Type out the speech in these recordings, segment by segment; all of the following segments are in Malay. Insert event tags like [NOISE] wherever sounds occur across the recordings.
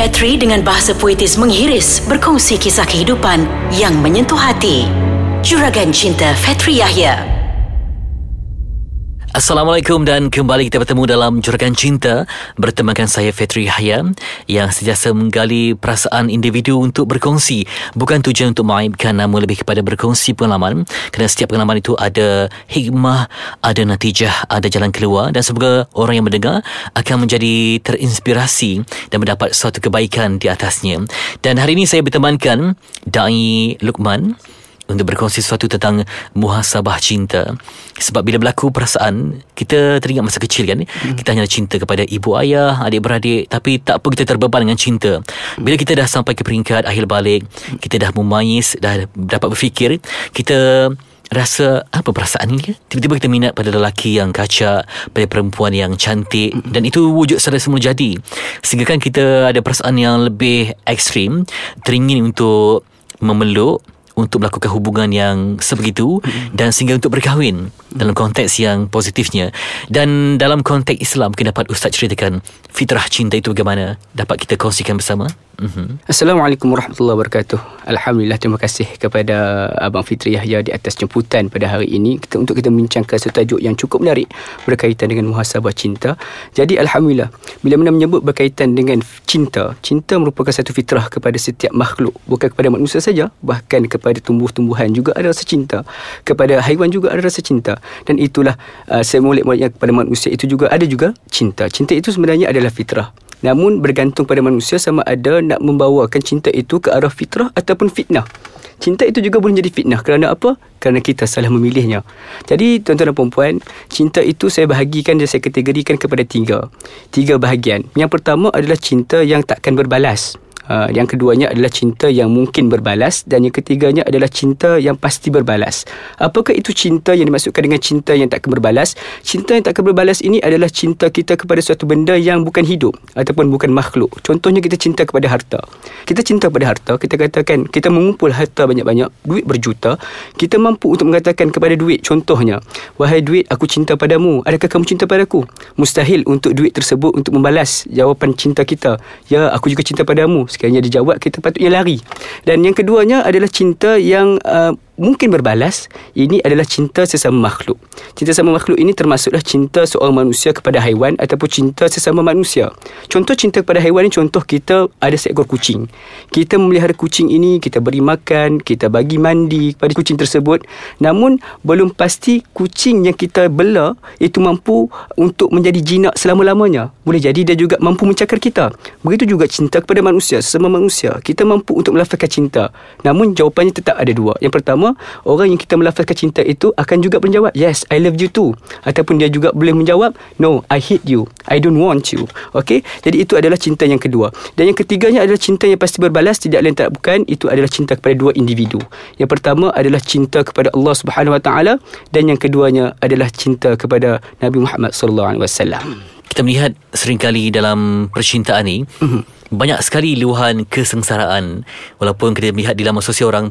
Fetri dengan bahasa puitis menghiris berkongsi kisah kehidupan yang menyentuh hati. Juragan Cinta Fetri Yahya. Assalamualaikum dan kembali kita bertemu dalam Juragan Cinta. Bertemankan saya Fetri Hayam yang sentiasa menggali perasaan individu untuk berkongsi. Bukan tujuan untuk mengaibkan namun lebih kepada berkongsi pengalaman. Kerana setiap pengalaman itu ada hikmah ada natijah ada jalan keluar. Dan semoga orang yang mendengar akan menjadi terinspirasi dan mendapat suatu kebaikan di atasnya. Dan hari ini saya bertemankan Dai Lukman untuk berkongsi sesuatu tentang muhasabah cinta. Sebab bila berlaku perasaan, kita teringat masa kecil kan, hmm. kita hanya cinta kepada ibu ayah, adik-beradik, tapi tak apa kita terbeban dengan cinta. Bila kita dah sampai ke peringkat akhir balik, kita dah memayis, dah dapat berfikir, kita rasa apa perasaan ni tiba-tiba kita minat pada lelaki yang kacak pada perempuan yang cantik dan itu wujud secara semula jadi sehingga kan kita ada perasaan yang lebih ekstrim teringin untuk memeluk untuk melakukan hubungan yang sebegitu mm-hmm. dan sehingga untuk berkahwin. Dalam konteks yang positifnya dan dalam konteks Islam mungkin dapat Ustaz ceritakan fitrah cinta itu bagaimana dapat kita kongsikan bersama Mm-hmm. Assalamualaikum warahmatullahi wabarakatuh. Alhamdulillah terima kasih kepada Abang Fitri Yahya di atas jemputan pada hari ini kita untuk kita membincangkan satu tajuk yang cukup menarik berkaitan dengan muhasabah cinta. Jadi alhamdulillah bila mana menyebut berkaitan dengan cinta, cinta merupakan satu fitrah kepada setiap makhluk, bukan kepada manusia saja, bahkan kepada tumbuh-tumbuhan juga ada rasa cinta, kepada haiwan juga ada rasa cinta. Dan itulah uh, saya molek-moleknya kepada manusia itu juga ada juga cinta. Cinta itu sebenarnya adalah fitrah. Namun bergantung pada manusia sama ada nak membawakan cinta itu ke arah fitrah ataupun fitnah. Cinta itu juga boleh menjadi fitnah kerana apa? Kerana kita salah memilihnya. Jadi tuan-tuan dan puan cinta itu saya bahagikan dan saya kategorikan kepada tiga. Tiga bahagian. Yang pertama adalah cinta yang takkan berbalas. Uh, yang keduanya adalah cinta yang mungkin berbalas dan yang ketiganya adalah cinta yang pasti berbalas. Apakah itu cinta yang dimaksudkan dengan cinta yang tak berbalas? Cinta yang tak berbalas ini adalah cinta kita kepada suatu benda yang bukan hidup ataupun bukan makhluk. Contohnya kita cinta kepada harta. Kita cinta kepada harta, kita katakan kita mengumpul harta banyak-banyak, duit berjuta, kita mampu untuk mengatakan kepada duit contohnya, wahai duit aku cinta padamu, adakah kamu cinta padaku? Mustahil untuk duit tersebut untuk membalas jawapan cinta kita. Ya, aku juga cinta padamu sekiranya dijawab kita patutnya lari. Dan yang keduanya adalah cinta yang uh, mungkin berbalas ini adalah cinta sesama makhluk. Cinta sesama makhluk ini termasuklah cinta seorang manusia kepada haiwan ataupun cinta sesama manusia. Contoh cinta kepada haiwan ini contoh kita ada seekor kucing. Kita memelihara kucing ini kita beri makan kita bagi mandi kepada kucing tersebut. Namun belum pasti kucing yang kita bela itu mampu untuk menjadi jinak selama-lamanya. Boleh jadi dia juga mampu mencakar kita. Begitu juga cinta kepada manusia sesama manusia. Kita mampu untuk melafazkan cinta. Namun jawapannya tetap ada dua. Yang pertama orang yang kita melafazkan cinta itu akan juga menjawab yes I love you too. Ataupun dia juga boleh menjawab no I hate you. I don't want you. Okay jadi itu adalah cinta yang kedua. Dan yang ketiganya adalah cinta yang pasti berbalas tidak lain tak bukan itu adalah cinta kepada dua individu. Yang pertama adalah cinta kepada Allah Subhanahu Wa Taala dan yang keduanya adalah cinta kepada Nabi Muhammad sallallahu alaihi wasallam. Kita melihat seringkali dalam percintaan ini mm-hmm. banyak sekali luahan kesengsaraan. Walaupun kita melihat di dalam sosial orang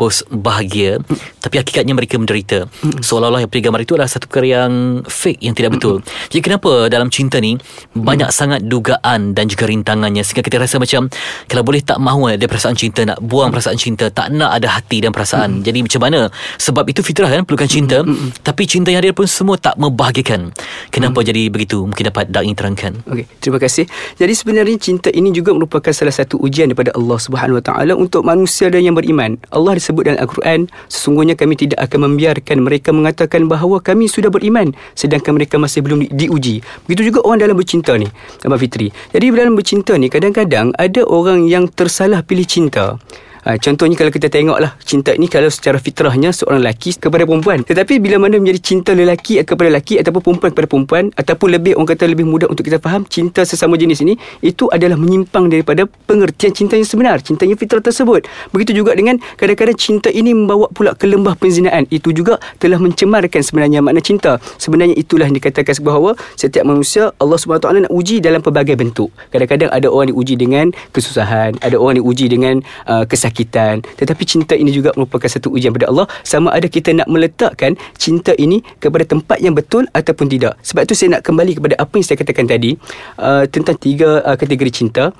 post bahagia mm. tapi hakikatnya mereka menderita. Mm. seolah-olah yang gambar itu adalah satu perkara yang fake yang tidak betul. Mm. jadi kenapa dalam cinta ni banyak sangat dugaan dan juga rintangannya? Sehingga kita rasa macam kalau boleh tak mahu ada perasaan cinta nak buang perasaan cinta tak nak ada hati dan perasaan. Jadi macam mana? Sebab itu fitrah kan perlukan cinta. Tapi cinta yang ada pun semua tak membahagikan kenapa jadi begitu? Mungkin dapat Da'i terangkan. Okey, terima kasih. Jadi sebenarnya cinta ini juga merupakan salah satu ujian daripada Allah Subhanahu Wa Taala untuk manusia dan yang beriman. Allah disebut dalam Al-Quran sesungguhnya kami tidak akan membiarkan mereka mengatakan bahawa kami sudah beriman sedangkan mereka masih belum diuji. Begitu juga orang dalam bercinta ni Abang Fitri. Jadi dalam bercinta ni kadang-kadang ada orang yang tersalah pilih cinta Ha, contohnya kalau kita tengoklah cinta ni kalau secara fitrahnya seorang lelaki kepada perempuan. Tetapi bila mana menjadi cinta lelaki kepada lelaki ataupun perempuan kepada perempuan ataupun lebih orang kata lebih mudah untuk kita faham cinta sesama jenis ini itu adalah menyimpang daripada pengertian cinta yang sebenar, cinta yang fitrah tersebut. Begitu juga dengan kadang-kadang cinta ini membawa pula ke lembah penzinaan. Itu juga telah mencemarkan sebenarnya makna cinta. Sebenarnya itulah yang dikatakan bahawa setiap manusia Allah SWT nak uji dalam pelbagai bentuk. Kadang-kadang ada orang diuji dengan kesusahan, ada orang diuji dengan uh, kesakitan kesakitan. Tetapi cinta ini juga merupakan satu ujian pada Allah. Sama ada kita nak meletakkan cinta ini kepada tempat yang betul ataupun tidak. Sebab itu saya nak kembali kepada apa yang saya katakan tadi uh, tentang tiga uh, kategori cinta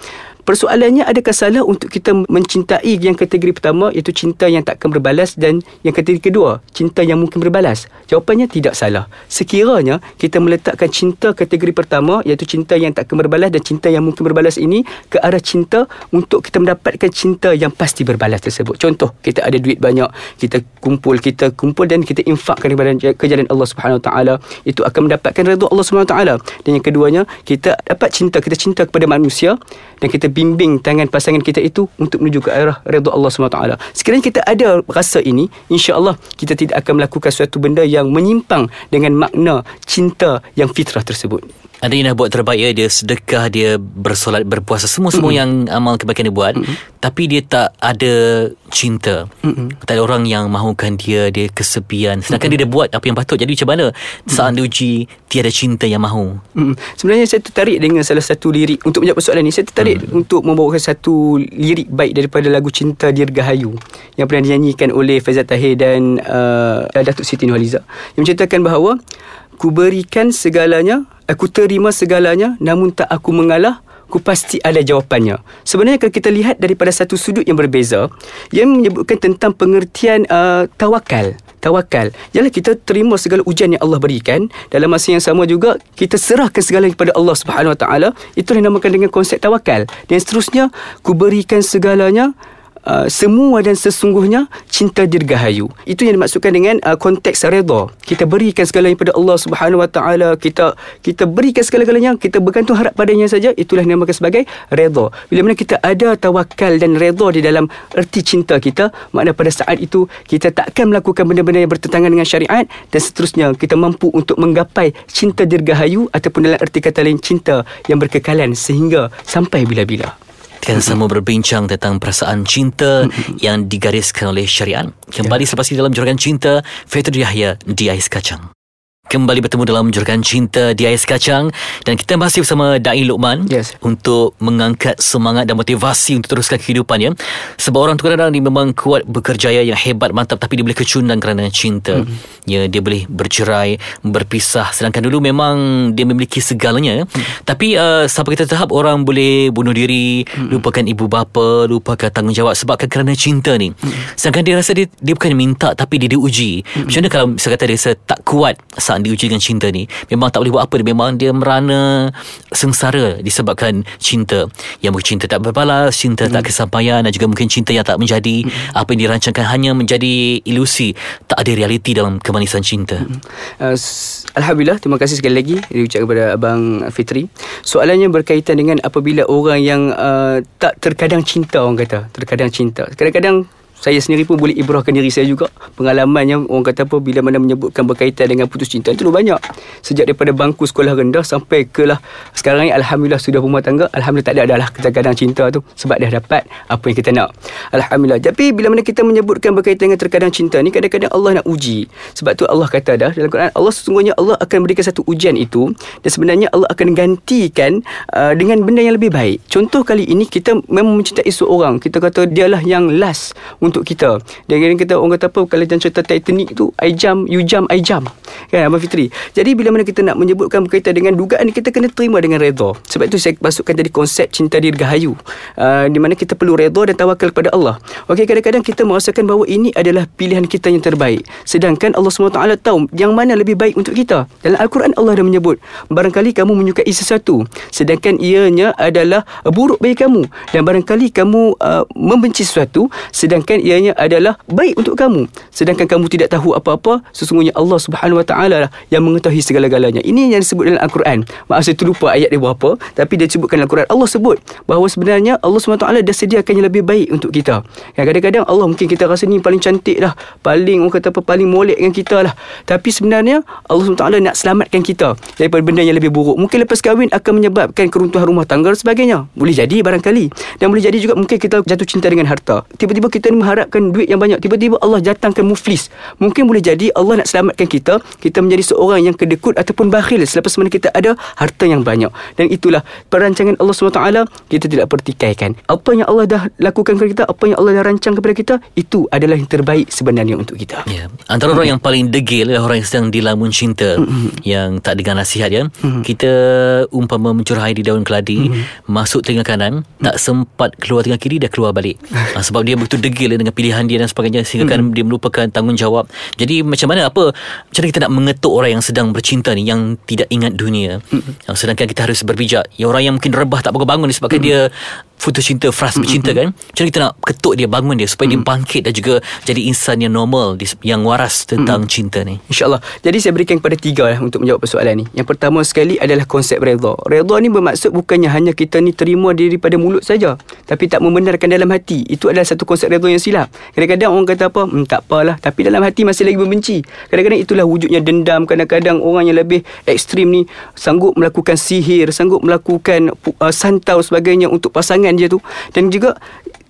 Persoalannya adakah salah untuk kita mencintai yang kategori pertama iaitu cinta yang takkan berbalas dan yang kategori kedua cinta yang mungkin berbalas? Jawapannya tidak salah. Sekiranya kita meletakkan cinta kategori pertama iaitu cinta yang takkan berbalas dan cinta yang mungkin berbalas ini ke arah cinta untuk kita mendapatkan cinta yang pasti berbalas tersebut. Contoh, kita ada duit banyak, kita kumpul, kita kumpul dan kita infakkan kepada ke jalan Allah Subhanahu Wa Taala, itu akan mendapatkan redha Allah Subhanahu Wa Taala. Dan yang keduanya, kita dapat cinta, kita cinta kepada manusia dan kita bimbing tangan pasangan kita itu untuk menuju ke arah redha Allah Taala. Sekiranya kita ada rasa ini, insya-Allah kita tidak akan melakukan suatu benda yang menyimpang dengan makna cinta yang fitrah tersebut. Ada yang dah buat terbaik ya Dia sedekah Dia bersolat Berpuasa Semua-semua mm-hmm. yang Amal kebaikan dia buat mm-hmm. Tapi dia tak ada Cinta mm-hmm. Tak ada orang yang Mahukan dia Dia kesepian Sedangkan mm-hmm. dia dah buat Apa yang patut Jadi macam mana mm-hmm. Saat diuji Tiada cinta yang mahu mm-hmm. Sebenarnya saya tertarik Dengan salah satu lirik Untuk menjawab soalan ni Saya tertarik mm-hmm. Untuk membawakan satu Lirik baik Daripada lagu Cinta Dirgahayu Yang pernah dinyanyikan oleh Faizal Tahir Dan uh, Datuk Siti Nuhaliza Yang menceritakan bahawa Ku berikan segalanya Aku terima segalanya Namun tak aku mengalah Ku pasti ada jawapannya. Sebenarnya kalau kita lihat Daripada satu sudut yang berbeza Yang menyebutkan tentang pengertian uh, Tawakal. Tawakal. Ialah kita terima segala ujian yang Allah berikan. Dalam masa yang sama juga Kita serahkan segala kepada Allah Subhanahu Taala. Itu yang dinamakan dengan konsep tawakal. Dan seterusnya Ku berikan segalanya uh, semua dan sesungguhnya cinta dirgahayu. Itu yang dimaksudkan dengan uh, konteks redha. Kita berikan segalanya kepada Allah Subhanahu Wa Taala. Kita kita berikan segala-galanya, kita bergantung harap padanya saja. Itulah yang dinamakan sebagai redha. Bila mana kita ada tawakal dan redha di dalam erti cinta kita, makna pada saat itu kita takkan melakukan benda-benda yang bertentangan dengan syariat dan seterusnya kita mampu untuk menggapai cinta dirgahayu ataupun dalam erti kata lain cinta yang berkekalan sehingga sampai bila-bila. Kita mm-hmm. sama berbincang tentang perasaan cinta mm-hmm. yang digariskan oleh syariat. Kembali yeah. selepas ini dalam Juragan Cinta, Fetri Yahya di Ais Kacang kembali bertemu dalam Juragan Cinta di Ais Kacang dan kita masih bersama Dai Luqman yes. untuk mengangkat semangat dan motivasi untuk teruskan kehidupannya sebab orang tu kadang-kadang dia memang kuat berkerjaya yang hebat mantap tapi dia boleh kecundang kerana cinta mm-hmm. ya dia boleh bercerai berpisah sedangkan dulu memang dia memiliki segalanya mm-hmm. tapi uh, sampai kita tahap orang boleh bunuh diri mm-hmm. lupakan ibu bapa lupakan tanggungjawab sebabkan kerana cinta ni mm-hmm. sedangkan dia rasa dia, dia bukan minta tapi dia diuji mm-hmm. macam mana kalau misalnya kata dia tak kuat saat yang diuji dengan cinta ni memang tak boleh buat apa dia. Memang dia merana sengsara disebabkan cinta. Yang mungkin cinta tak berbalas cinta hmm. tak kesampaian dan juga mungkin cinta yang tak menjadi. Hmm. apa yang dirancangkan hanya menjadi ilusi. Tak ada realiti dalam kemanisan cinta. Hmm. uh, Alhamdulillah terima kasih sekali lagi diucap kepada Abang Fitri. Soalannya berkaitan dengan apabila orang yang uh, tak terkadang cinta orang kata. Terkadang cinta. Kadang-kadang saya sendiri pun boleh ibrahkan diri saya juga. Pengalamannya orang kata apa bila mana menyebutkan berkaitan dengan putus cinta itu banyak. Sejak daripada bangku sekolah rendah sampai ke lah sekarang ni Alhamdulillah sudah rumah tangga. Alhamdulillah tak ada adalah kadang-kadang cinta tu sebab dah dapat apa yang kita nak. Alhamdulillah. Tapi bila mana kita menyebutkan berkaitan dengan terkadang cinta ni kadang-kadang Allah nak uji. Sebab tu Allah kata dah dalam Quran Allah sesungguhnya Allah akan berikan satu ujian itu dan sebenarnya Allah akan gantikan uh, dengan benda yang lebih baik. Contoh kali ini kita memang mencintai seorang. Kita kata dialah yang last untuk kita. Dan kadang kita orang kata apa kalau dalam cerita Titanic tu I jump, you jump, I jump. Kan Abang Fitri. Jadi bila mana kita nak menyebutkan berkaitan dengan dugaan kita kena terima dengan redha. Sebab itu saya masukkan tadi konsep cinta dirgahayu. Uh, di mana kita perlu redha dan tawakal kepada Allah. Okey kadang-kadang kita merasakan bahawa ini adalah pilihan kita yang terbaik. Sedangkan Allah SWT tahu yang mana lebih baik untuk kita. Dalam Al-Quran Allah dah menyebut barangkali kamu menyukai sesuatu sedangkan ianya adalah buruk bagi kamu dan barangkali kamu uh, membenci sesuatu sedangkan ianya adalah baik untuk kamu. Sedangkan kamu tidak tahu apa-apa sesungguhnya Allah Subhanahu Wa Taala lah yang mengetahui segala-galanya. Ini yang disebut dalam Al-Quran. Maaf saya terlupa ayat dia berapa tapi dia sebutkan dalam Al-Quran. Allah sebut bahawa sebenarnya Allah Subhanahu Wa Taala dah sediakan yang lebih baik untuk kita. Kadang-kadang Allah mungkin kita rasa ni paling cantik lah paling orang kata apa paling molek dengan kita lah. Tapi sebenarnya Allah Subhanahu Wa Taala nak selamatkan kita daripada benda yang lebih buruk. Mungkin lepas kahwin akan menyebabkan keruntuhan rumah tangga dan sebagainya. Boleh jadi barangkali. Dan boleh jadi juga mungkin kita jatuh cinta dengan harta. Tiba-tiba kita ni harapkan duit yang banyak tiba-tiba Allah datangkan muflis. Mungkin boleh jadi Allah nak selamatkan kita kita menjadi seorang yang kedekut ataupun bakhil selepas mana kita ada harta yang banyak. Dan itulah perancangan Allah SWT kita tidak pertikaikan. Apa yang Allah dah lakukan kepada kita apa yang Allah dah rancang kepada kita itu adalah yang terbaik sebenarnya untuk kita. Ya, antara orang yang paling degil adalah orang yang sedang dilamun cinta yang tak dengar nasihat ya. Kita umpama mencurahai di daun keladi, masuk telinga kanan, tak sempat keluar telinga kiri dah keluar balik. ha, [LAUGHS] sebab dia begitu degil dengan pilihan dia dan sebagainya sehingga kan dia melupakan tanggungjawab. Jadi macam mana apa macam mana kita nak mengetuk orang yang sedang bercinta ni yang tidak ingat dunia. Ha, sedangkan kita harus berbijak. Ya orang yang mungkin rebah tak bangun-bangun disebabkan dia putus cinta, fras bercinta kan. Macam kita nak ketuk dia, bangun dia supaya dia bangkit dan juga jadi insan yang normal, yang waras tentang cinta ni. InsyaAllah. Jadi saya berikan kepada tiga lah Untuk menjawab persoalan ni. Yang pertama sekali adalah konsep redha. Redha ni bermaksud bukannya hanya kita ni terima daripada mulut saja Tapi tak membenarkan dalam hati. Itu adalah satu konsep redha yang silap. Kadang-kadang orang kata apa hmm, Tak apalah. Tapi dalam hati masih lagi membenci. Kadang-kadang itulah wujudnya dendam. Kadang-kadang orang yang lebih ekstrim ni Sanggup melakukan sihir Sanggup melakukan uh, santau sebagainya Untuk pasangan dia tu. Dan juga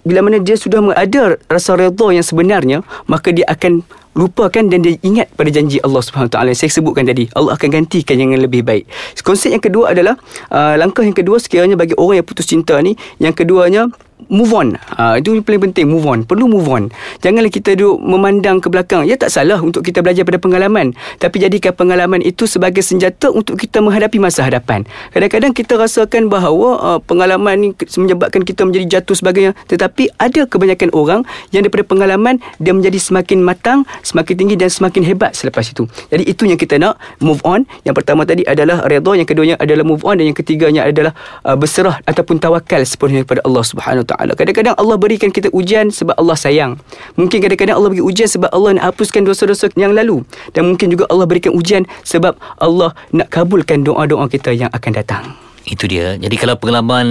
bila mana dia sudah ada rasa redha yang sebenarnya maka dia akan lupakan dan dia ingat pada janji Allah Subhanahu taala. Saya sebutkan tadi Allah akan gantikan yang lebih baik. Konsep yang kedua adalah uh, langkah yang kedua sekiranya bagi orang yang putus cinta ni yang keduanya move on. Ha, itu paling penting move on. Perlu move on. Janganlah kita duduk memandang ke belakang. Ya tak salah untuk kita belajar pada pengalaman, tapi jadikan pengalaman itu sebagai senjata untuk kita menghadapi masa hadapan. Kadang-kadang kita rasakan bahawa uh, pengalaman ni menyebabkan kita menjadi jatuh sebagainya, tetapi ada kebanyakan orang yang daripada pengalaman dia menjadi semakin matang, semakin tinggi dan semakin hebat selepas itu. Jadi itu yang kita nak move on. Yang pertama tadi adalah redha, yang keduanya adalah move on dan yang ketiganya adalah uh, berserah ataupun tawakal sepenuhnya kepada Allah Subhanahu taala. Kadang-kadang Allah berikan kita ujian sebab Allah sayang. Mungkin kadang-kadang Allah beri ujian sebab Allah nak hapuskan dosa-dosa yang lalu dan mungkin juga Allah berikan ujian sebab Allah nak kabulkan doa-doa kita yang akan datang. Itu dia. Jadi kalau pengalaman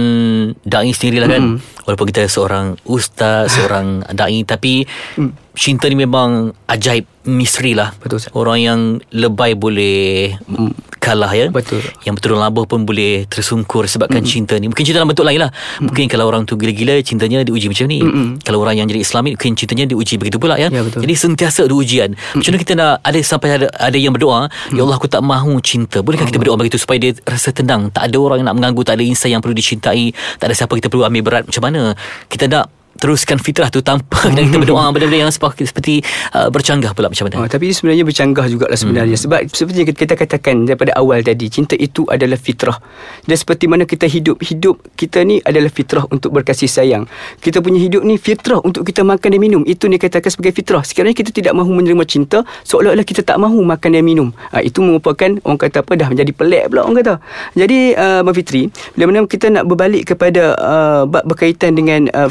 dai sendirilah kan, mm. walaupun kita seorang ustaz, [LAUGHS] seorang dai tapi mm. cinta ni memang ajaib misteri lah. Betul. Orang yang lebay boleh mm. Kalah ya. Betul. Yang betul labah pun boleh tersungkur sebabkan mm. cinta ni. Mungkin cinta dalam bentuk lain lah. Mm. Mungkin kalau orang tu gila-gila cintanya diuji macam ni. Mm. Kalau orang yang jadi Islamik mungkin cintanya diuji begitu pula ya. Ya, betul. Jadi sentiasa ada ujian. Mm. Macam mana kita nak ada sampai ada, ada yang berdoa, mm. ya Allah aku tak mahu cinta. Bolehkah kita berdoa begitu supaya dia rasa tenang? Tak ada orang yang nak mengganggu, tak ada insan yang perlu dicintai, tak ada siapa kita perlu ambil berat. Macam mana kita nak teruskan fitrah tu tanpa dan [LAUGHS] kita berdoa [LAUGHS] benda-benda yang seperti, seperti uh, bercanggah pula macam mana? Oh, tapi sebenarnya bercanggah jugalah sebenarnya. Hmm. sebab seperti yang kita katakan daripada awal tadi cinta itu adalah fitrah. Dan seperti mana kita hidup hidup kita ni adalah fitrah untuk berkasih sayang. Kita punya hidup ni fitrah untuk kita makan dan minum. Itu ni katakan sebagai fitrah. Sekiranya kita tidak mahu menerima cinta seolah-olah kita tak mahu makan dan minum. Ha, itu merupakan orang kata apa dah menjadi pelik pula orang kata. Jadi uh, Abang Fitri bila mana kita nak berbalik kepada uh, bab berkaitan dengan uh,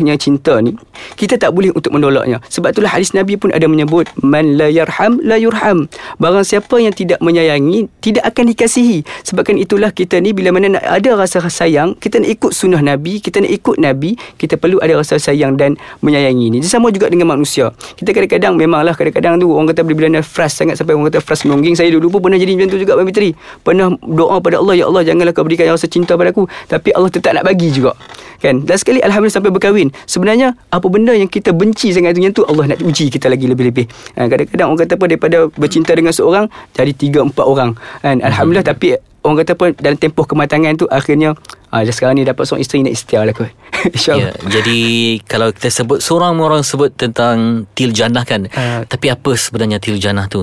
fitrahnya cinta ni kita tak boleh untuk menolaknya. Sebab itulah hadis Nabi pun ada menyebut man la yarham la yurham. Barang siapa yang tidak menyayangi tidak akan dikasihi. Sebabkan itulah kita ni bila mana nak ada rasa sayang kita nak ikut sunnah Nabi kita nak ikut Nabi kita perlu ada rasa sayang dan menyayangi ni. Sama juga dengan manusia. Kita kadang-kadang memanglah kadang-kadang tu orang kata bila nak frust sangat sampai orang kata frust menongging saya dulu pun pernah jadi macam tu juga Abang Fitri pernah doa pada Allah ya Allah janganlah kau berikan rasa cinta padaku. Tapi Allah tetap nak bagi juga kan? Dan sekali Alhamdulillah sampai berkahwin. Sebenarnya apa benda yang kita benci sangat yang tu Allah nak uji kita lagi lebih-lebih. Ha, kadang-kadang orang kata apa daripada bercinta dengan seorang jadi tiga empat orang. Kan? Alhamdulillah tapi orang kata apa dalam tempoh kematangan tu akhirnya ah sekarang ni dapat seorang isteri nak istiar lah kot. [LAUGHS] Insyaallah. Ya, jadi kalau kita sebut seorang orang sebut tentang til jannah kan. Ah. tapi apa sebenarnya til jannah tu?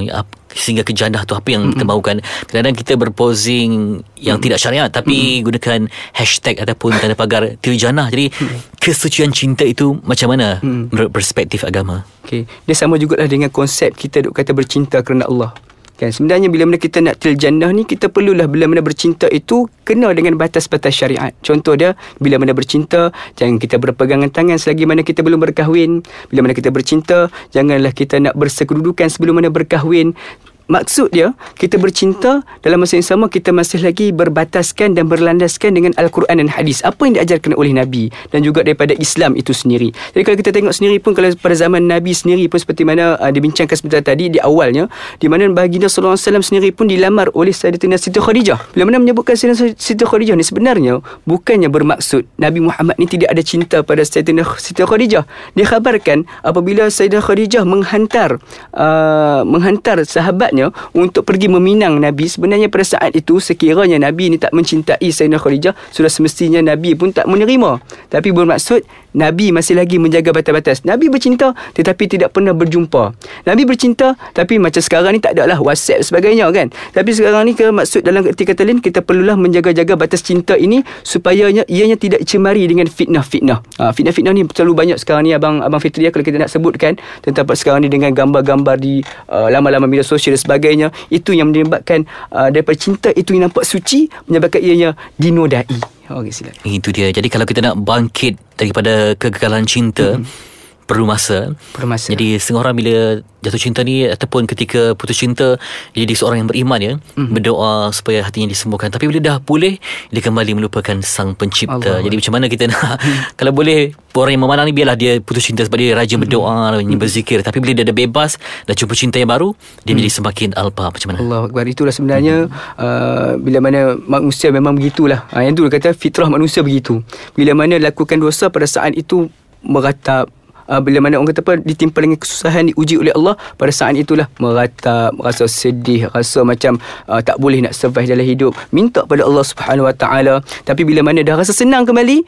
Sehingga ke jannah tu apa yang kita mahukan? Kadang-kadang kita berposing yang tidak syariat tapi gunakan hashtag ataupun tanda pagar til jannah. Jadi kesucian cinta itu macam mana menurut perspektif agama? Okey, dia sama jugalah dengan konsep kita duk kata bercinta kerana Allah. Kan sebenarnya bila mana kita nak til jannah ni kita perlulah bila mana bercinta itu kena dengan batas-batas syariat. Contoh dia bila mana bercinta jangan kita berpegangan tangan selagi mana kita belum berkahwin. Bila mana kita bercinta janganlah kita nak bersekedudukan sebelum mana berkahwin. Maksud dia kita bercinta dalam masa yang sama kita masih lagi berbataskan dan berlandaskan dengan Al-Quran dan hadis. Apa yang diajarkan oleh Nabi dan juga daripada Islam itu sendiri. Jadi kalau kita tengok sendiri pun kalau pada zaman Nabi sendiri pun seperti mana uh, dibincangkan sebentar tadi di awalnya di mana baginda sallallahu alaihi wasallam sendiri pun dilamar oleh Sayyidatina Siti Khadijah. Bila mana menyebutkan Sayyidatina Siti Khadijah ni sebenarnya bukannya bermaksud Nabi Muhammad ni tidak ada cinta pada Sayyidatina Siti Khadijah. Dia khabarkan apabila Sayyidatina Khadijah menghantar uh, menghantar sahabatnya untuk pergi meminang Nabi sebenarnya pada saat itu sekiranya Nabi ni tak mencintai Sayyidina Khadijah sudah semestinya Nabi pun tak menerima. Tapi bermaksud Nabi masih lagi menjaga batas-batas. Nabi bercinta tetapi tidak pernah berjumpa. Nabi bercinta tapi macam sekarang ni tak ada lah WhatsApp sebagainya kan? Tapi sekarang ni ke maksud dalam erti kata lain kita perlulah menjaga-jaga batas cinta ini supaya ianya tidak cemari dengan fitnah-fitnah. Ha, fitnah-fitnah ni terlalu banyak sekarang ni abang abang Fitria kalau kita nak sebutkan. Tentang sekarang ni dengan gambar-gambar di uh, lama-lama media sosial dan sebagainya itu yang menyebabkan uh, daripada cinta itu yang nampak suci menyebabkan ianya dinodai Okey silakan. Itu dia. Jadi kalau kita nak bangkit daripada kegagalan cinta mm-hmm perlu masa. Perlu masa. Jadi setengah orang bila jatuh cinta ni ataupun ketika putus cinta dia jadi seorang yang beriman ya, mm-hmm. berdoa supaya hatinya disembuhkan. Tapi bila dah pulih dia kembali melupakan sang pencipta. Allah. Jadi macam mana kita nak mm. [LAUGHS] kalau boleh orang yang memandang ni biarlah dia putus cinta sebab dia rajin mm-hmm. berdoa, mm-hmm. berzikir. Tapi bila dia dah bebas, dah jumpa cinta yang baru, dia mm. jadi semakin alpa macam mana? Allah Akbar. Itulah sebenarnya mm-hmm. uh, bila mana manusia memang begitulah. Uh, yang tu kata fitrah manusia begitu. Bila mana lakukan dosa pada saat itu meratap uh, bila mana orang kata apa ditimpa dengan kesusahan diuji oleh Allah pada saat itulah meratap rasa sedih rasa macam uh, tak boleh nak survive dalam hidup. Minta pada Allah Subhanahu Wa Taala. Tapi bila mana dah rasa senang kembali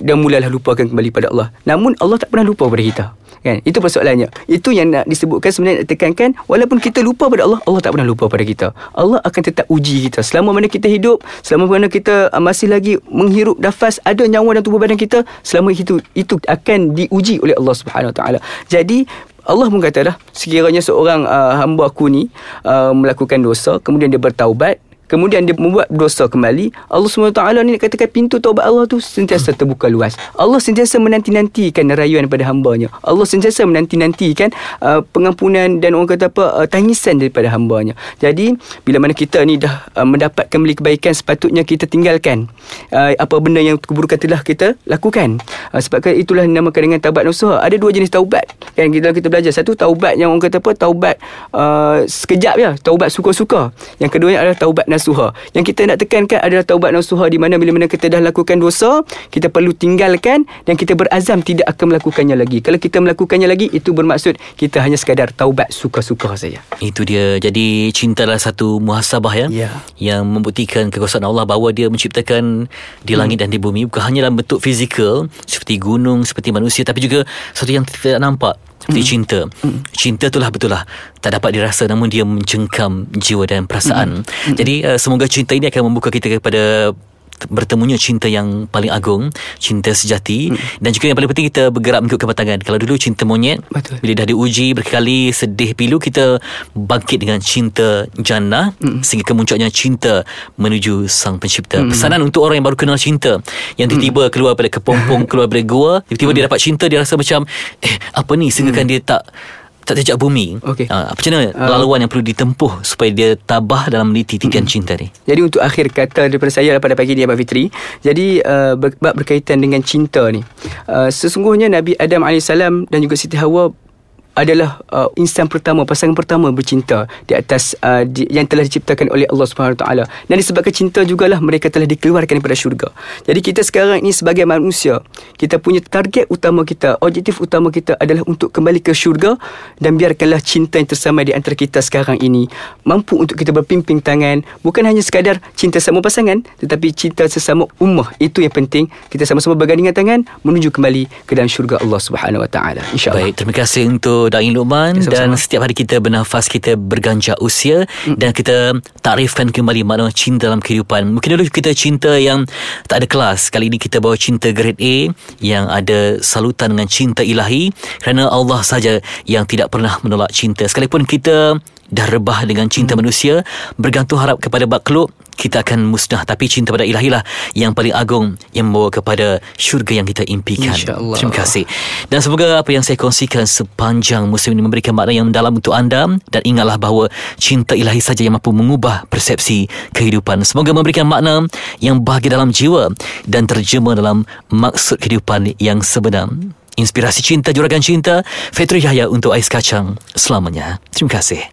dan mulalah lupakan kembali pada Allah. Namun Allah tak pernah lupa pada kita. Kan? Itu persoalannya. Itu yang nak disebutkan sebenarnya nak tekankan walaupun kita lupa pada Allah Allah tak pernah lupa pada kita. Allah akan tetap uji kita. Selama mana kita hidup selama mana kita uh, masih lagi menghirup nafas ada nyawa dalam tubuh badan kita selama itu itu akan diuji oleh Allah Subhanahu Wa Taala. Jadi Allah pun kata dah sekiranya seorang uh, hamba aku ni uh, melakukan dosa kemudian dia bertaubat kemudian dia membuat dosa kembali. Allah SWT ni nak katakan pintu taubat Allah tu sentiasa terbuka luas. Allah sentiasa menanti-nantikan rayuan pada hambanya. Allah sentiasa menanti-nantikan uh, pengampunan dan orang kata apa uh, tangisan daripada hambanya. Jadi bila mana kita ni dah uh, mendapat kembali kebaikan sepatutnya kita tinggalkan uh, apa benda yang keburukan telah kita lakukan. Uh, sebab itulah dinamakan dengan taubat nasuha ada dua jenis taubat. Kan kita kita belajar. Satu taubat yang orang kata apa taubat uh, sekejap ya taubat suka-suka. Yang keduanya adalah taubat nasuha. Yang kita nak tekankan adalah taubat nasuha di mana bila mana kita dah lakukan dosa, kita perlu tinggalkan dan kita berazam tidak akan melakukannya lagi. Kalau kita melakukannya lagi, itu bermaksud kita hanya sekadar taubat suka-suka saja. Itu dia. Jadi cinta adalah satu muhasabah ya. ya. Yang membuktikan kekuasaan Allah bahawa dia menciptakan di hmm. langit dan di bumi. Bukan hanya dalam bentuk fizikal seperti gunung, seperti manusia. Tapi juga satu yang tidak nampak seperti mm. cinta. Mm. Cinta itulah betul lah tak dapat dirasa namun dia mencengkam jiwa dan perasaan. Mm. Jadi uh, semoga cinta ini akan membuka kita kepada bertemunya cinta yang paling agung cinta sejati hmm. dan juga yang paling penting kita bergerak mengikut kematangan kalau dulu cinta monyet Betul. bila dah diuji berkali sedih pilu kita bangkit dengan cinta jannah hmm. sehingga kemuncaknya cinta menuju sang pencipta hmm. pesanan untuk orang yang baru kenal cinta yang tiba-tiba hmm. keluar pada kepompong [LAUGHS] keluar dari gua tiba-tiba hmm. dia dapat cinta dia rasa macam eh apa ni sehingga hmm. kan dia tak tak terjak bumi. Okay. Uh, apa macam mana uh, laluan yang perlu ditempuh supaya dia tabah dalam meniti tigan uh, cinta ni? Jadi untuk akhir kata daripada saya pada pagi ni Abang Fitri. Jadi uh, ber, berkaitan dengan cinta ni. Uh, sesungguhnya Nabi Adam AS dan juga Siti Hawa adalah uh, insan pertama pasangan pertama bercinta di atas uh, di, yang telah diciptakan oleh Allah Subhanahu taala dan disebabkan cinta jugalah mereka telah dikeluarkan daripada syurga. Jadi kita sekarang ini sebagai manusia, kita punya target utama kita, objektif utama kita adalah untuk kembali ke syurga dan biarkanlah cinta yang tersama di antara kita sekarang ini mampu untuk kita berpimping tangan bukan hanya sekadar cinta sama pasangan tetapi cinta sesama ummah. Itu yang penting. Kita sama-sama bergandingan tangan menuju kembali ke dalam syurga Allah Subhanahu wa taala. Insya-Allah. Baik, terima kasih untuk Dain Luqman ya, dan setiap hari kita bernafas kita berganjak usia hmm. dan kita takrifkan kembali makna cinta dalam kehidupan. Mungkin dulu kita cinta yang tak ada kelas. Kali ini kita bawa cinta grade A yang ada salutan dengan cinta ilahi kerana Allah saja yang tidak pernah menolak cinta. Sekalipun kita dah rebah dengan cinta hmm. manusia bergantung harap kepada makhluk kita akan musnah tapi cinta pada ilahi lah yang paling agung yang membawa kepada syurga yang kita impikan. InsyaAllah. Terima kasih. Dan semoga apa yang saya kongsikan sepanjang musim ini memberikan makna yang mendalam untuk anda dan ingatlah bahawa cinta ilahi saja yang mampu mengubah persepsi kehidupan. Semoga memberikan makna yang bahagia dalam jiwa dan terjemah dalam maksud kehidupan yang sebenar. Inspirasi cinta, juragan cinta, Fetri Yahya untuk Ais Kacang selamanya. Terima kasih.